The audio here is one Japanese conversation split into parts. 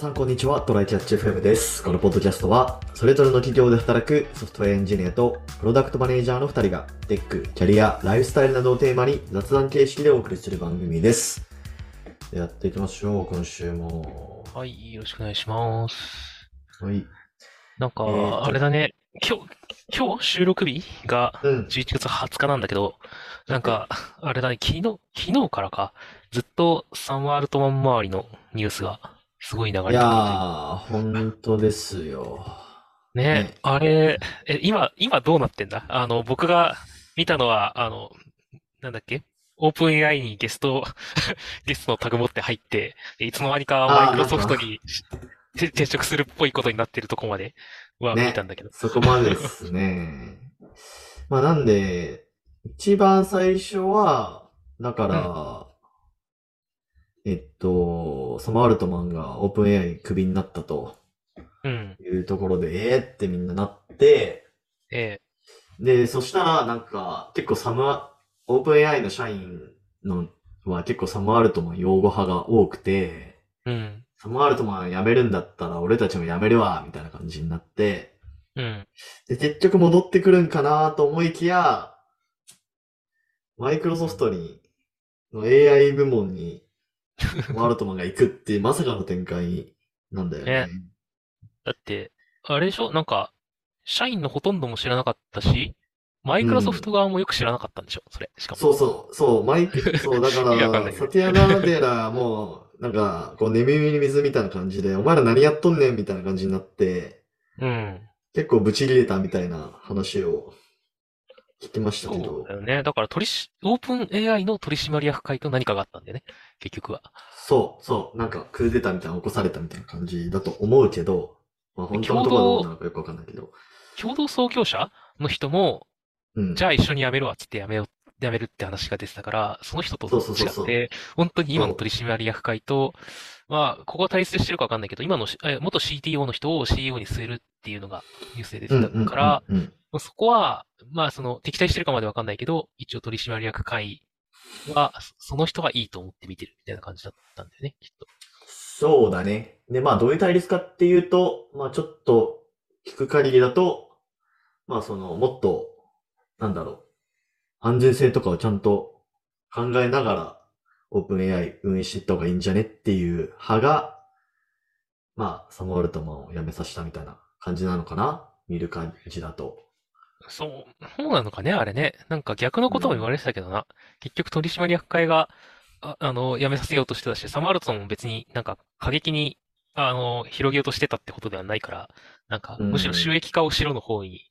さんこんにちは、トライキャッチ FM です。このポッドキャストは、それぞれの企業で働くソフトウェアエンジニアとプロダクトマネージャーの2人が、テック、キャリア、ライフスタイルなどをテーマに雑談形式でお送りする番組です。やっていきましょう、今週も。はい、よろしくお願いします。はい。なんか、えーとあれだね、今日、今日収録日がうん。11月20日なんだけど、なんか、あれだね、昨日、昨日からか、ずっとサンワールトマン周りのニュースがすごい流れていやー、本当ですよ。ねねあれ、え、今、今どうなってんだ？あの、僕が見たのは、あの、なんだっけ？オープン AI にゲスト、ゲストのタグ持って入って、でいつの間にかマイクロソフトにて転職するっぽいことになってるとこまではね見たんだけど。そこまでですね。まあなんで、一番最初は、だから、えっと、サマールトマンがオープン AI クビになったとうん。いうところで、えーってみんななって、えで、そしたらなんか結構サムア、オープン AI の社員のは結構サムアルトマン擁護派が多くて、えうん。サムアルトマン辞めるんだったら俺たちも辞めるわ、みたいな感じになって、うん。で、結局戻ってくるんかなと思いきや、マイクロソフトに、の AI 部門に、ワールトマンが行くっていうまさかの展開なんだよね。だって、あれでしょ？なんか、社員のほとんども知らなかったし、マイクロソフト側もよく知らなかったんでしょ？それ、しかも。そうそう、そう、マイク、そう、だから、いけどサティアナデラも、なんか、こう、寝耳に水みたいな感じで、お前ら何やっとんねんみたいな感じになって、うん。結構ブチ切れたみたいな話を聞きましたけそうどだ、よね。だから取りし、オープン AI の取締役会と何かがあったんだよね。結局は。そう、そう、なんかクーデターみたいなの起こされたみたいな感じだと思うけど、まあ本当のところはどうなのかよくわかんないけど。共同創業者の人も、うん。じゃあ一緒に辞めるわっつって辞めよう、辞めるって話が出てたから、その人とそうそうそうそう違って、本当に今の取締役会と、まあ、ここは対立してるかわかんないけど、今のし、え元 CTO の人を CEO に据えるっていうのがニュースで出てたから、うんうんうんまあそこは、まあ、その、敵対してるかまでわかんないけど、一応取締役会は、その人がいいと思って見てるみたいな感じだったんだよね、きっと。そうだね。で、まあどういう対立かっていうと、まあちょっと聞く限りだと、まあその、もっと、なんだろう、安全性とかをちゃんと考えながら、オープン AI 運営していった方がいいんじゃねっていう派が、まあ、サム・アルトマンを辞めさせたみたいな感じなのかな見る感じだと。そう、そうなのかね、あれね。なんか逆のことも言われてたけどな。結局取締役会が、あ、あの、辞めさせようとしてたし、サマールトンも別になんか過激に、あの、広げようとしてたってことではないから、なんか、うんむしろ収益化をしろの方に、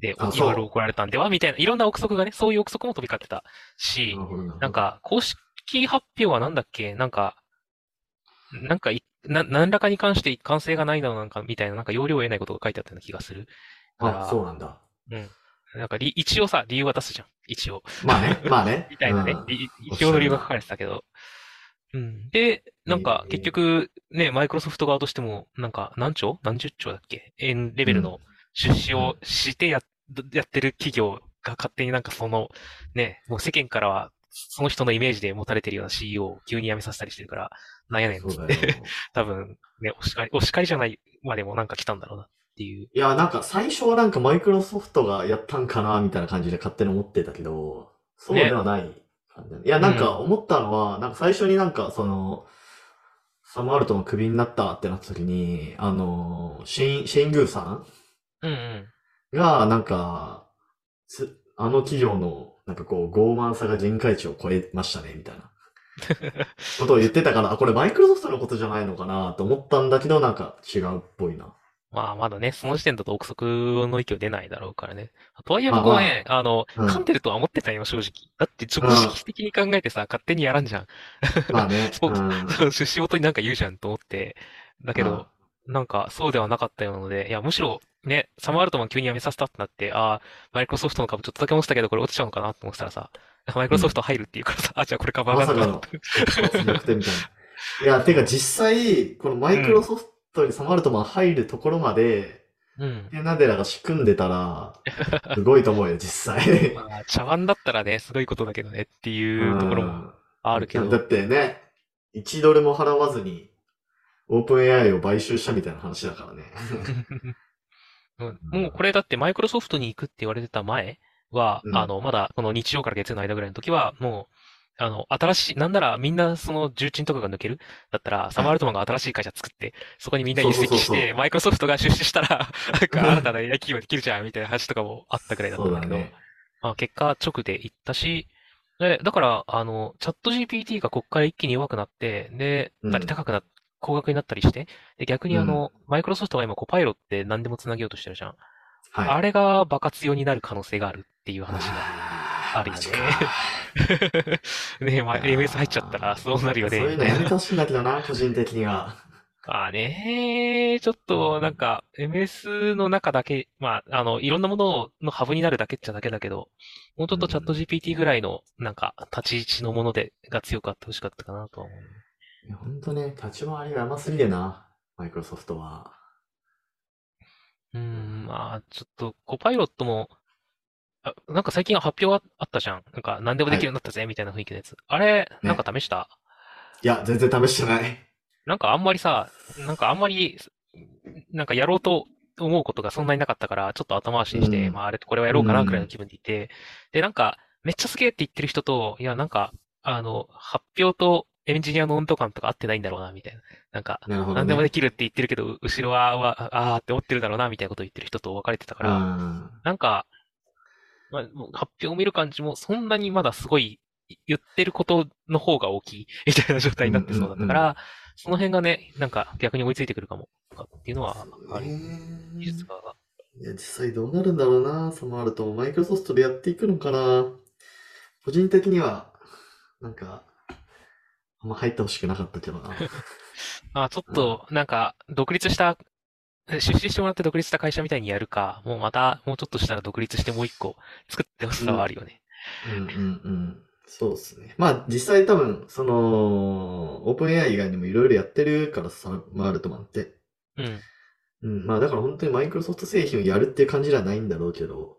で、あいろいろ怒られたんではみたいな、いろんな憶測がね、そういう憶測も飛び交ってたしなん、か、公式発表はなんだっけ？なんか、なんかい、な、何らかに関して一貫性がないだろうなんか、みたいな、なんか要領を得ないことが書いてあったような気がする。あ、そうなんだ。うん。なんか、り一応さ、理由は出すじゃん。一応。まあね、まあね。みたいなねうん。り一応の理由が書かれてたけど。うん。で、なんか、ええ結局、ね、マイクロソフト側としても、なんか、何兆？何十兆だっけ？円レベルの出資をしてや、やってる企業が勝手になんかその、ね、もう世間からは、その人のイメージで持たれてるような CEO を急に辞めさせたりしてるから、なんやねんって、。多分、ね、お叱り、お叱りじゃないまでもなんか来たんだろうなっていう。いや、なんか最初はなんかマイクロソフトがやったんかな、みたいな感じで勝手に思ってたけど、そうではない感じだね。いや、なんか思ったのは、なんか最初になんかその、サムアルトのクビになったってなった時に、あの、シェイン、シェイングーさんうんうん。が、なんか、つあの企業の、なんかこう、傲慢さが限界値を超えましたね、みたいな。ことを言ってたから、あ、これマイクロソフトのことじゃないのかなと思ったんだけど、なんか違うっぽいな。まあ、まだね、その時点だと憶測の域は出ないだろうからね。とはいえ僕はね、あの、うん噛んでるとは思ってたよ、正直。だって、直式的に考えてさ、勝手にやらんじゃん。まあね。そううん仕事になんか言うじゃんと思って。だけど、なんか、そうではなかったようなので、いや、むしろ、ね、サム・アルトマン急に辞めさせたってなって、ああ、マイクロソフトの株ちょっとだけ持ってたけど、これ落ちちゃうのかなと思ってたらさ、マイクロソフト入るっていうからさ、あ、じゃあこれ株上がったなまさか逆転みたいな。いや、てか実際、このマイクロソフトにサマルトマン入るところまで、うん。テナデラが仕組んでたら、すごいと思うよ、実際。まあ、茶碗だったらね、すごいことだけどねっていうところもうんあるけど。だってね、1ドルも払わずに、オープン AI を買収したみたいな話だからね。うんもうこれだってマイクロソフトに行くって言われてた前は、うんあの、まだこの日曜から月曜の間ぐらいの時は、もう、あの、新しい、なんならみんなその重鎮とかが抜ける？だったら、サム・アルトマンが新しい会社作って、そこにみんな移籍して、マイクロソフトが出資したら、なんか新たな野球ができるじゃん、みたいな話とかもあったぐらいだったんだけど、ね。まあ結果直で行ったし、で、だから、あの、チャット GPT がこっから一気に弱くなって、で、うん高くな、高額になったりして、で、逆にあの、マイクロソフトが今こうパイロって何でも繋げようとしてるじゃん。はい。あれが爆発用になる可能性があるっていう話が。ああるよね ねまあ、MS 入っちゃったらそうなるよね。そういうのやめてほしいんだけどな、個人的には。まあね、ちょっとなんか MS の中だけ、まあ、あの、いろんなもののハブになるだけっちゃだけだけど、もうちょっとチャット GPT ぐらいのなんか立ち位置のものでが強くあってほしかったかなとは思う。いやほんとね、立ち回りが甘すぎるな、マイクロソフトは。うーん、まあ、ちょっと、コパイロットも、あ、なんか最近発表ああったじゃん。なんか何でもできるようになったぜ、みたいな雰囲気のやつ。あれ、なんか試した？いや、全然試してない。なんかあんまりさ、なんかあんまり、なんかやろうと思うことがそんなになかったから、ちょっと後回しにして、うんまああれ、これはやろうかなくらいの気分でいて、で、なんか、めっちゃすげえって言ってる人と、いや、なんか、あの、発表とエンジニアの温度感とか合ってないんだろうな、みたいな。なんか、なるほど、ね。何でもできるって言ってるけど、後ろは、はあーって思ってるだろうな、みたいなことを言ってる人と分かれてたから、うん。なんか、まあ、もう発表を見る感じも、そんなにまだすごい言ってることの方が大きいみたいな状態になってそうだったから、その辺がね、なんか逆に追いついてくるかも、とかっていうのはある。え技術が。いや、実際どうなるんだろうな、サマールと。マイクロソフトでやっていくのかな。個人的には、なんか、あんま入ってほしくなかったけどな。あ、ちょっと、なんか、独立した、出資してもらって独立した会社みたいにやるか、もうまた、もうちょっとしたら独立してもう一個作ってほしさはあるよね。うんうんうん。そうですね。まあ実際多分、その、オープン AI 以外にもいろいろやってるからサマールトマンって。うん。うん。まあだから本当にマイクロソフト製品をやるっていう感じではないんだろうけど。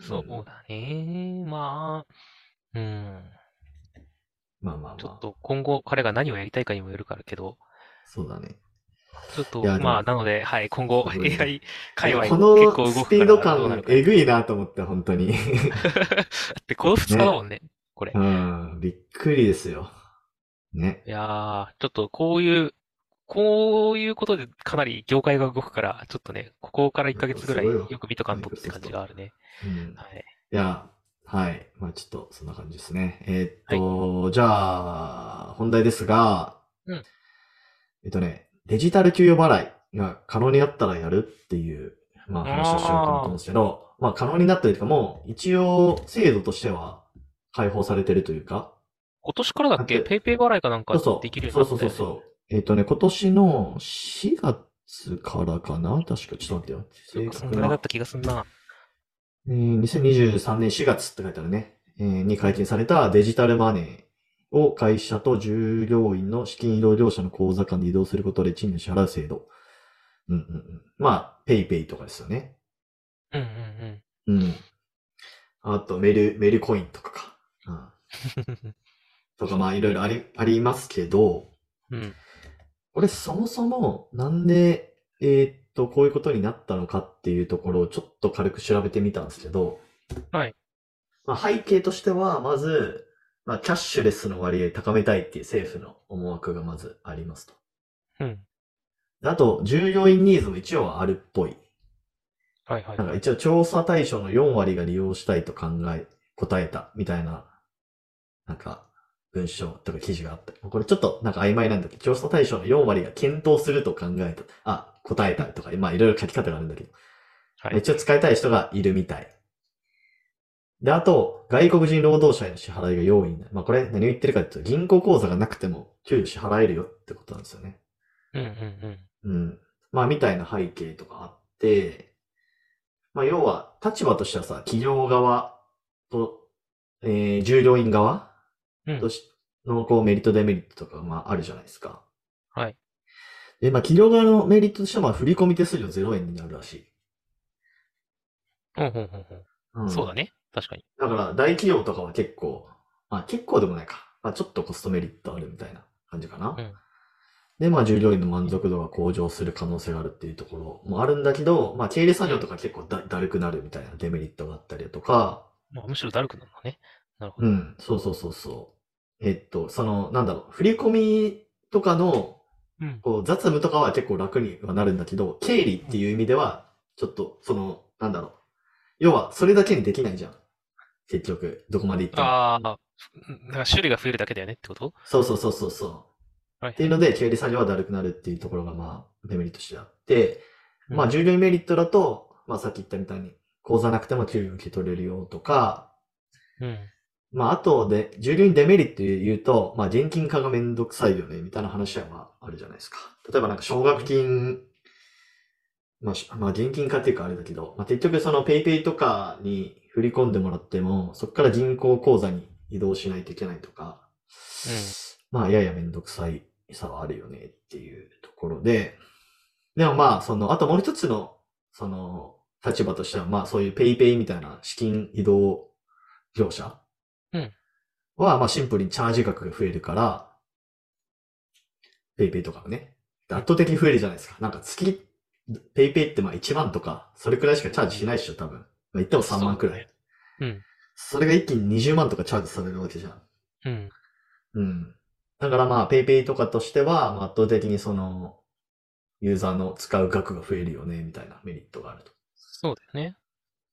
そうだね。まあ、うん。まあまあまあ。ちょっと今後彼が何をやりたいかにもよるからけど、そうだね。ちょっと、まあ、なので、はい、今後 AI 界隈こ結構動のスピード感。えぐいなと思って、本当に。だってこの2日だもんね、これ。うん。びっくりですよ。ね。いやー、ちょっとこういう、こういうことでかなり業界が動くから、ちょっとね、ここから1ヶ月ぐらいよく見とかんとって感じがあるね。うん。はい。いや、はい。まあちょっとそんな感じですね。えーっと、じゃあ、本題ですが、うんえっとね、デジタル給与払いが可能になったらやるっていう、まあ話をしようかなと思うんですけど、まあ可能になったりというかもう一応制度としては開放されてるというか、今年からだっけ？ペイペイ払いかなんかそうそう。できるよそううになったよね。そうそうそう。えっ、とね、今年の4月からかな？確か、ちょっと待ってよ。正そん確なぐらいだっ。た気がすんな。えー2023年4月って書いてあるね。えーに解禁されたデジタルマネーを会社と従業員の資金移動業者の口座間で移動することで賃金を支払う制度。うんうんうん。まあ、ペイペイとかですよね。うんうんうん。あと、メル、メルコインとかか。うん。うん。とか、まあ、いろいろあり、ありますけど、うん。これそもそもなんで、えーっと、こういうことになったのかっていうところをちょっと軽く調べてみたんですけど、はい。まあ、背景としては、まず、まあ、キャッシュレスの割合高めたいっていう政府の思惑がまずありますと。うん。であと、従業員ニーズも一応あるっぽい。はいはいなんか一応調査対象の4割が利用したいと考え、答えたみたいな、なんか、文章とか記事があった。これちょっとなんか曖昧なんだけど、調査対象の4割が検討すると考えた。あ、答えたとか、まあいろいろ書き方があるんだけど、はい。一応使いたい人がいるみたい。で、あと、外国人労働者への支払いが容易になる。まあこれ何を言ってるかっていうと、銀行口座がなくても給与支払えるよってことなんですよね。うんうんうん。うん。まあみたいな背景とかあって、まあ要は立場としてはさ、企業側と、えー、従業員側うんとしのこうメリットデメリットとかがまああるじゃないですか。はい。で、まあ企業側のメリットとしてはまあ振込手数料0円になるらしい。うんうんうんうん。うん、そうだね。確かに。だから大企業とかは結構、まあ結構でもないか。まあちょっとコストメリットあるみたいな感じかな。うんで、まあ従業員の満足度が向上する可能性があるっていうところもあるんだけど、まあ経理作業とか結構だだるくなるみたいなデメリットがあったりだとか、まあ、むしろだるくなるのね。なるほど。うん、そうそうそうそう。えっと、その、なんだろう、振り込みとかの、うん。こう雑務とかは結構楽にはなるんだけど、経理っていう意味では、ちょっと、その、なんだろう。要は、それだけにできないじゃん。結局、どこまで行っても。ああ、だから種類が増えるだけだよねってこと？そうそうそうそうそう。はいっていうので、経理作業はだるくなるっていうところが、まあ、デメリットとしてあって、まあ、うん従業員メリットだと、まあ、さっき言ったみたいに、口座なくても給与受け取れるよとか、うん。まあ、あとで、従業員デメリットで言うと、まあ、現金化がめんどくさいよね、みたいな話は、まあ、あるじゃないですか。例えばなんか、奨学金、まあ、しまあ、現金化っていうかあれだけど、まあ、結局その、ペイペイとかに振り込んでもらっても、そこから銀行口座に移動しないといけないとか、まあ、ややめんどくさいさはあるよねっていうところで、でもまあ、その、あともう一つの、その、立場としては、まあ、そういうペイペイみたいな資金移動業者うん。は、まあ、シンプルにチャージ額が増えるから、ペイペイとかがね、圧倒的に増えるじゃないですか。なんか月、ペイペイってまあ1万とか、それくらいしかチャージしないでしょ、多分。まあ、言っても3万くらい。そうねそれが一気に20万とかチャージされるわけじゃん。うん。うん。だからまあ、ペイペイとかとしては、まあ圧倒的にその、ユーザーの使う額が増えるよね、みたいなメリットがあると。そうだよね。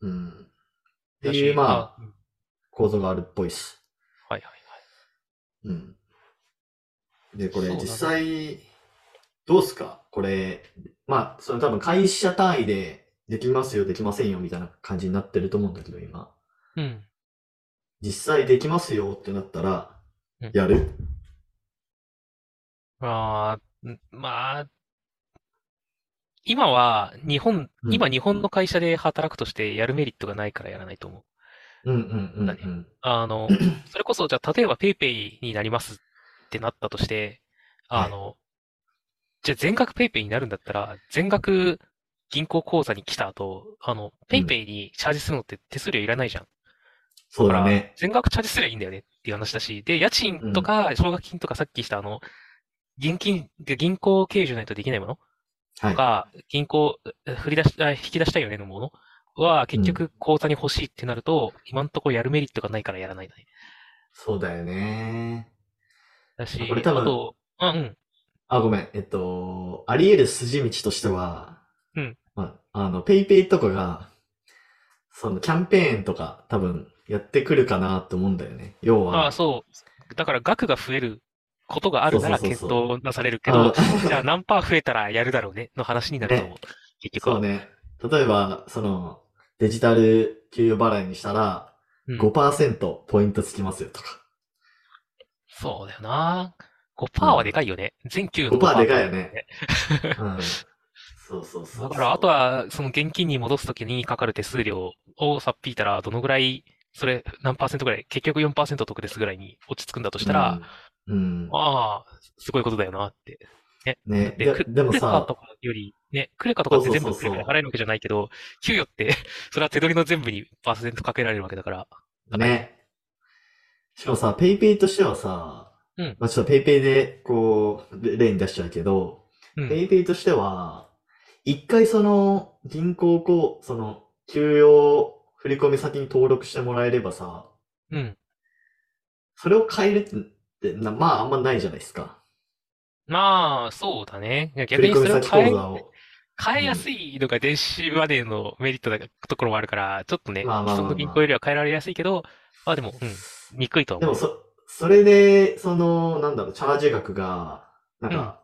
うん。っていう、まあ、うん構造があるっぽいっす。はいはいはい。うん。で、これ実際、どうすか？これ、まあ、その多分会社単位でできますよ、できませんよ、みたいな感じになってると思うんだけど、今。うん。実際できますよってなったらうん、やる？まあ、んまあ、今は日本、うん今日本の会社で働くとしてやるメリットがないからやらないと思う。うんうんうんうん。あの、それこそ、じゃあ、例えば PayPay になりますってなったとして、あの、じゃあ全額 PayPay になるんだったら、全額銀行口座に来た後、あの、PayPay にチャージするのって手数料いらないじゃん。そうだね。全額チャージすればいいんだよねっていう話だし、で、家賃とか奨学金とかさっきしたあの、現金、銀行経由じゃないとできないものはい。とか、銀行、え振り出し、あ引き出したいよねのものは、結局口座に欲しいってなると、今んとこやるメリットがないからやらないだね。そうだよね。だし、あと、あ、うん。あ、ごめん。えっと、あり得る筋道としては、うん。まあ、あの、ペイペイとかが、そのキャンペーンとか多分やってくるかなって思うんだよね。要は、ああ、そう。だから額が増えることがあるなら検そうそうそう討なされるけあど、の じゃあ何パー増えたらやるだろうねの話になると思う。結局は。そうね。例えば、その、デジタル給与払いにしたら、うん5%ポイントつきますよとか。そうだよな。5%はでかいよね。全給与の5%でかいよね。うん。そうそうそう。だから、あと、は、その現金に戻すときにかかる手数料をさっぴいたら、どのぐらい、それ、何パーセントぐらい、結局4%得ですぐらいに落ち着くんだとしたら、うん、うん。ああ、すごいことだよなって。ね。で、でクでもさクレカと、かより、ね、クレカとかって全部クレカで払えるわけじゃないけど、給与って、それは手取りの全部にパーセントかけられるわけだから。ね。しかもさ、ペイペイとしてはさ、うんまあちょっとペイペイで、こう、例例に出しちゃうけど、うん。ペイペイとしては、一回その、銀行こう、その、給与振込先に登録してもらえればさ、うん。それを変えるって、なまああんまないじゃないですか。まあ、そうだね。振逆にそれを変え口、座を。変えやすいのが電子マネーのメリットだところもあるから、ちょっとね、まあまあまあまあ既存の銀行よりは変えられやすいけど、まあでも、うん、にくいとは思う。でもそ、それで、その、なんだろう、チャージ額が、なんか、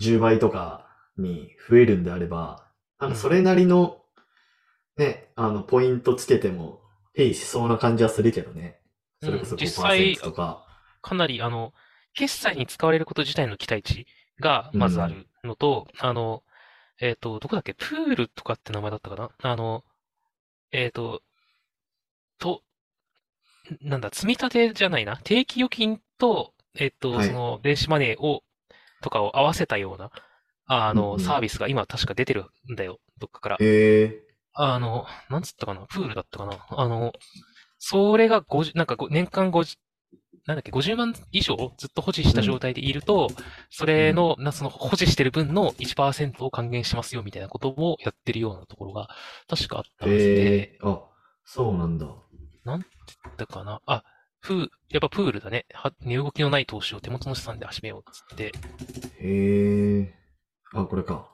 10倍とかに増えるんであれば、なんかそれなりの、ね、あの、ポイントつけても、ペイしそうな感じはするけどね。それこそうん実際5%とか。かなり、あの、決済に使われること自体の期待値がまずあるのと、あの、えっと、どこだっけ、プールとかって名前だったかな？あの、えっと、と、なんだ、積み立てじゃないな。定期預金と、えっと、はいその、電子マネーを、とかを合わせたような、あの、うんうんサービスが今確か出てるんだよ。どっかから。へえ。あの、なんつったかな、プールだったかな？あの、それが50、なんかご年間50、なんだっけ、50万以上ずっと保持した状態でいると、それの、な、その保持してる分の1%を還元しますよみたいなこともやってるようなところが確かあったはずで、えー、あ、そうなんだ。だかな？あ、プー、やっぱプールだね。は値動きのない投資を手元の資産で始めようっつって。へえ。あ、これか。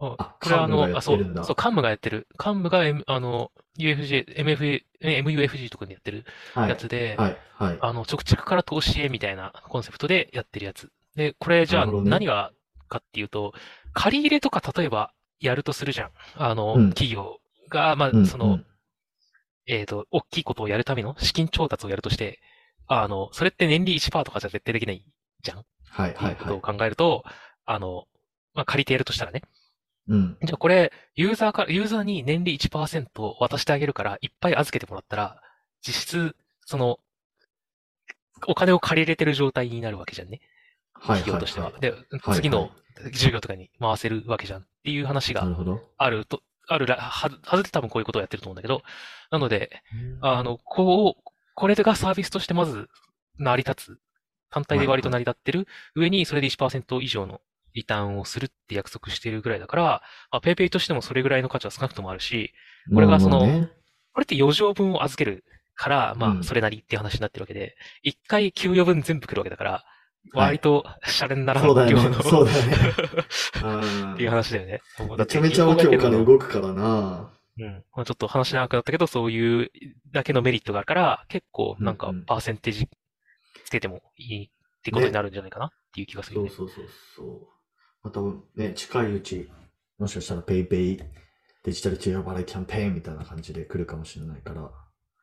ああこれはあの、幹部がやあ、そうってるんだ、そう、幹部がやってる。幹部が、M、あの、UFJ、MFA、え MUFG とかでやってるはい。やつで、はい。はい。あの、直着から投資へみたいなコンセプトでやってるやつ。で、これじゃあなるほどね何がかっていうと、借り入れとか例えばやるとするじゃん。あの、うん企業が、まあ、うんその、えっと、大きいことをやるための資金調達をやるとして、あの、それって年利1%とかじゃ絶対できないじゃん？っはい。てはいことを。考えると、あの、まあ、借りてやるとしたらね。うん。じゃあこれ、ユーザーから、ユーザーに年利1%渡してあげるから、いっぱい預けてもらったら、実質、その、お金を借り入れてる状態になるわけじゃんね。はい。企業としては。で、はい次の授業とかに回せるわけじゃんっていう話が。あると、あるら、は、はずで多分こういうことをやってると思うんだけど、なので、あの、こう、これがサービスとしてまず成り立つ。単体で割と成り立ってる。上にそれで1%以上のリターンをするって約束しているぐらいだから、まあ、ペイペイとしてもそれぐらいの価値は少なくともあるし、これがそのね。これって余剰分を預けるから、まうん。あ、それなりっていう話になってるわけで、一回給与分全部来るわけだから、割とシャレにならそうだよね量の、そうだよね うんっていう話だよね。めちゃめちゃ大きいお金うん。動くからな。まあちょっと話長くなったけど、そういうだけのメリットがあるから、結構なんかうんうんパーセンテージつけてもいいってことになるんじゃないかなっていう気がするよね。そうそうそうそう。またね、近いうち、もしかしたらペイペイデジタル給与払いキャンペーンみたいな感じで来るかもしれないから。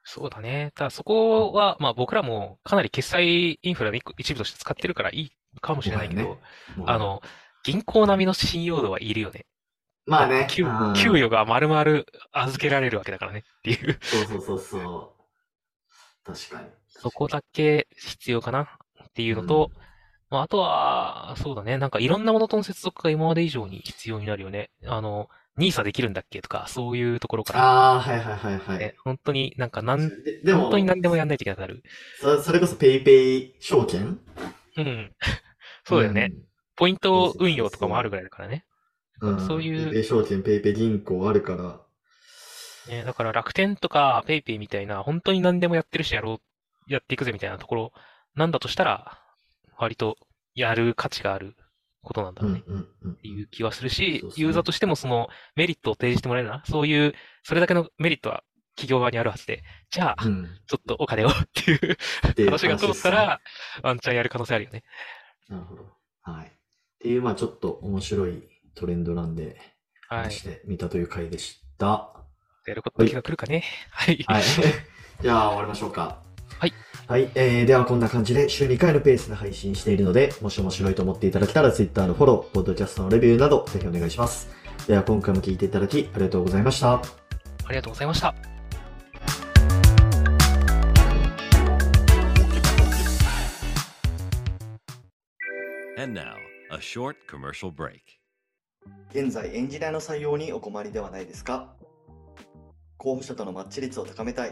そうだね。ただそこは、まあ僕らもかなり決済インフラの一部として使ってるからいいかもしれないけど、ねあの、銀行並みの信用度はいるよね。まあね。給うん給与が丸々預けられるわけだからねっていう。そうそうそうそう。確かに。そこだけ必要かなっていうのと、まあ、あとは、そうだね。なんかいろんなものとの接続が今まで以上に必要になるよね。あの、ニーサできるんだっけとか、そういうところから、ああ、はいはいはいはい。ね、本当になんかなん、ででも本当に何でもやんないといけなくなる。そ、それこそペイペイ証券？うん。そうだよね。。ポイント運用とかもあるぐらいだからね。うん。そういうペイペイ証券、ペイペイ銀行あるから。ね、だから楽天とかペイペイみたいな、本当に何でもやってるしやろう、やっていくぜみたいなところなんだとしたら、割とやる価値があることなんだろうね。いう気はするしユーザーとしてもそのメリットを提示してもらえるな。そういう、それだけのメリットは企業側にあるはずで、じゃあ、うん。ちょっとお金をっていう話が通ったら、ワンチャンやる可能性あるよね。なるほど。はい。っていう、まあちょっと面白いトレンドなんで、はい話。してみたという回でした。やること時が来るかね。はい。はい。じゃあ終わりましょうか。はい。はい。えー、ではこんな感じで週2回のペースで配信しているので、もし面白いと思っていただけたら Twitter のフォロー、ポッドキャストのレビューなどぜひお願いします。では今回も聞いていただきありがとうございました。ありがとうございました。And now, a short commercial break. 現在エンジニアの採用にお困りではないですか？候補者とのマッチ率を高めたい、